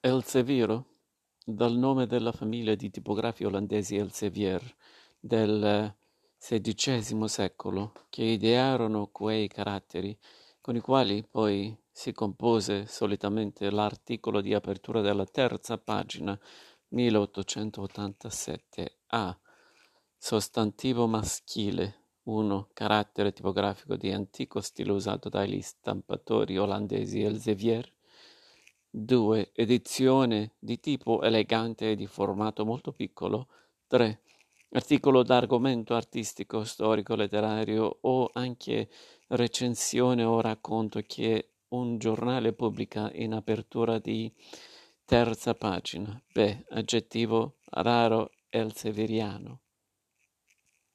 Elsevier, dal nome della famiglia di tipografi olandesi Elsevier del XVI secolo, che idearono quei caratteri con i quali poi si compose solitamente l'articolo di apertura della terza pagina 1887 a sostantivo maschile 1. Carattere tipografico di antico stile usato dagli stampatori olandesi Elsevier 2. Edizione di tipo elegante e di formato molto piccolo. 3. Articolo d'argomento artistico, storico, letterario o anche recensione o racconto che un giornale pubblica in apertura di terza pagina. B. Aggettivo raro elseveriano.